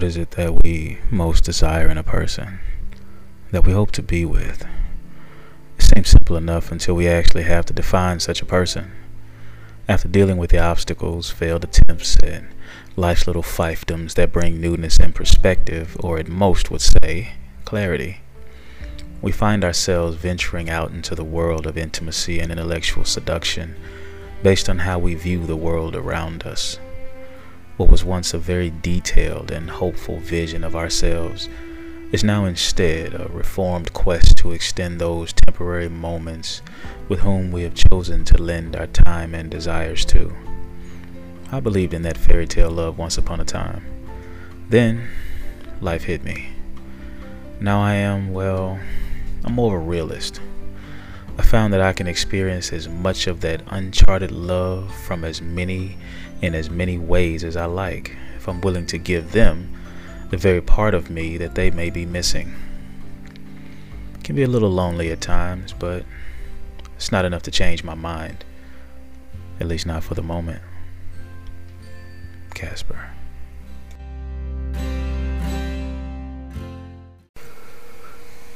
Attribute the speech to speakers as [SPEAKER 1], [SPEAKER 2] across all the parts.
[SPEAKER 1] What is it that we most desire in a person that we hope to be with? It seems simple enough until we actually have to define such a person. After dealing with the obstacles, failed attempts, and life's little fiefdoms that bring newness and perspective, or at most would say, clarity, we find ourselves venturing out into the world of intimacy and intellectual seduction based on how we view the world around us. What was once a very detailed and hopeful vision of ourselves is now instead a reformed quest to extend those temporary moments with whom we have chosen to lend our time and desires to. I believed in that fairy tale love once upon a time. Then, life hit me. Now I am, well, I'm more of a realist. I found that I can experience as much of that uncharted love from as many in as many ways as I like if I'm willing to give them the very part of me that they may be missing. It can be a little lonely at times, but it's not enough to change my mind. At least not for the moment. Casper.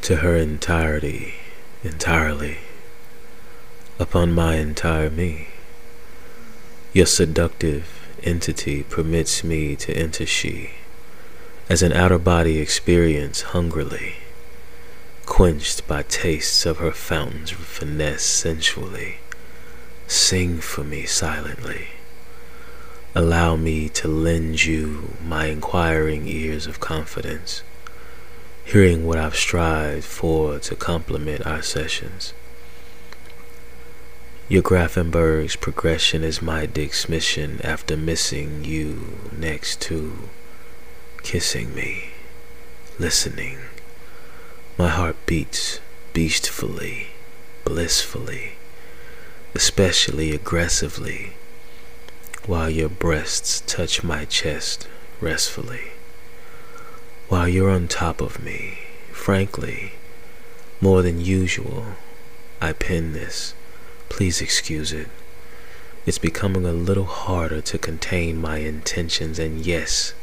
[SPEAKER 2] To her entirety, entirely, upon my entire me. Your seductive entity permits me to enter she as an outer body experience hungrily, quenched by tastes of her fountain's finesse sensually. Sing for me silently. Allow me to lend you my inquiring ears of confidence, hearing what I've strived for to complement our sessions. Your Grafenberg's progression is my dismission after missing you next to kissing me, listening. My heart beats beastfully, blissfully, especially aggressively, while your breasts touch my chest restfully. While you're on top of me, frankly, more than usual, I pen this. Please excuse it. It's becoming a little harder to contain my intentions, and yes,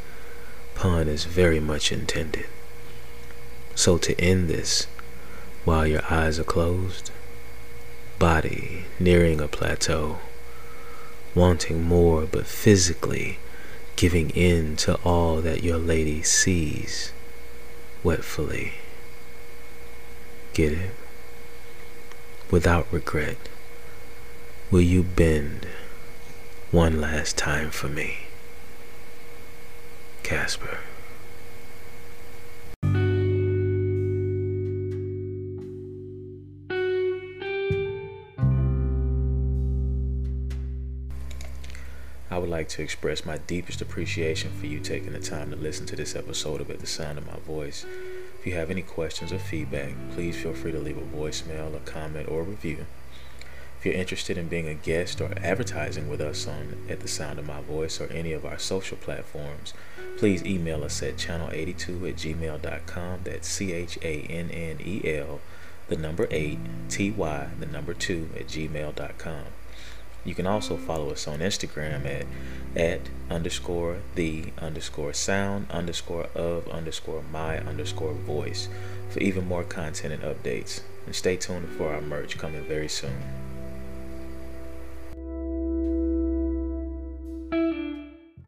[SPEAKER 2] pun is very much intended. So to end this, while your eyes are closed, body nearing a plateau, wanting more but physically giving in to all that your lady sees wetfully. Get it? Without regret, will you bend one last time for me? Casper.
[SPEAKER 1] I would like to express my deepest appreciation for you taking the time to listen to this episode of At the Sound of My Voice. If you have any questions or feedback, please feel free to leave a voicemail, a comment, or a review. If you're interested in being a guest or advertising with us on At the Sound of My Voice or any of our social platforms, please email us at channel82 at gmail.com. That's C H A N N E L, the number 8, T Y, the number 2 at gmail.com. You can also follow us on Instagram at at underscore the underscore sound underscore of underscore my underscore voice for even more content and updates. And stay tuned for our merch coming very soon.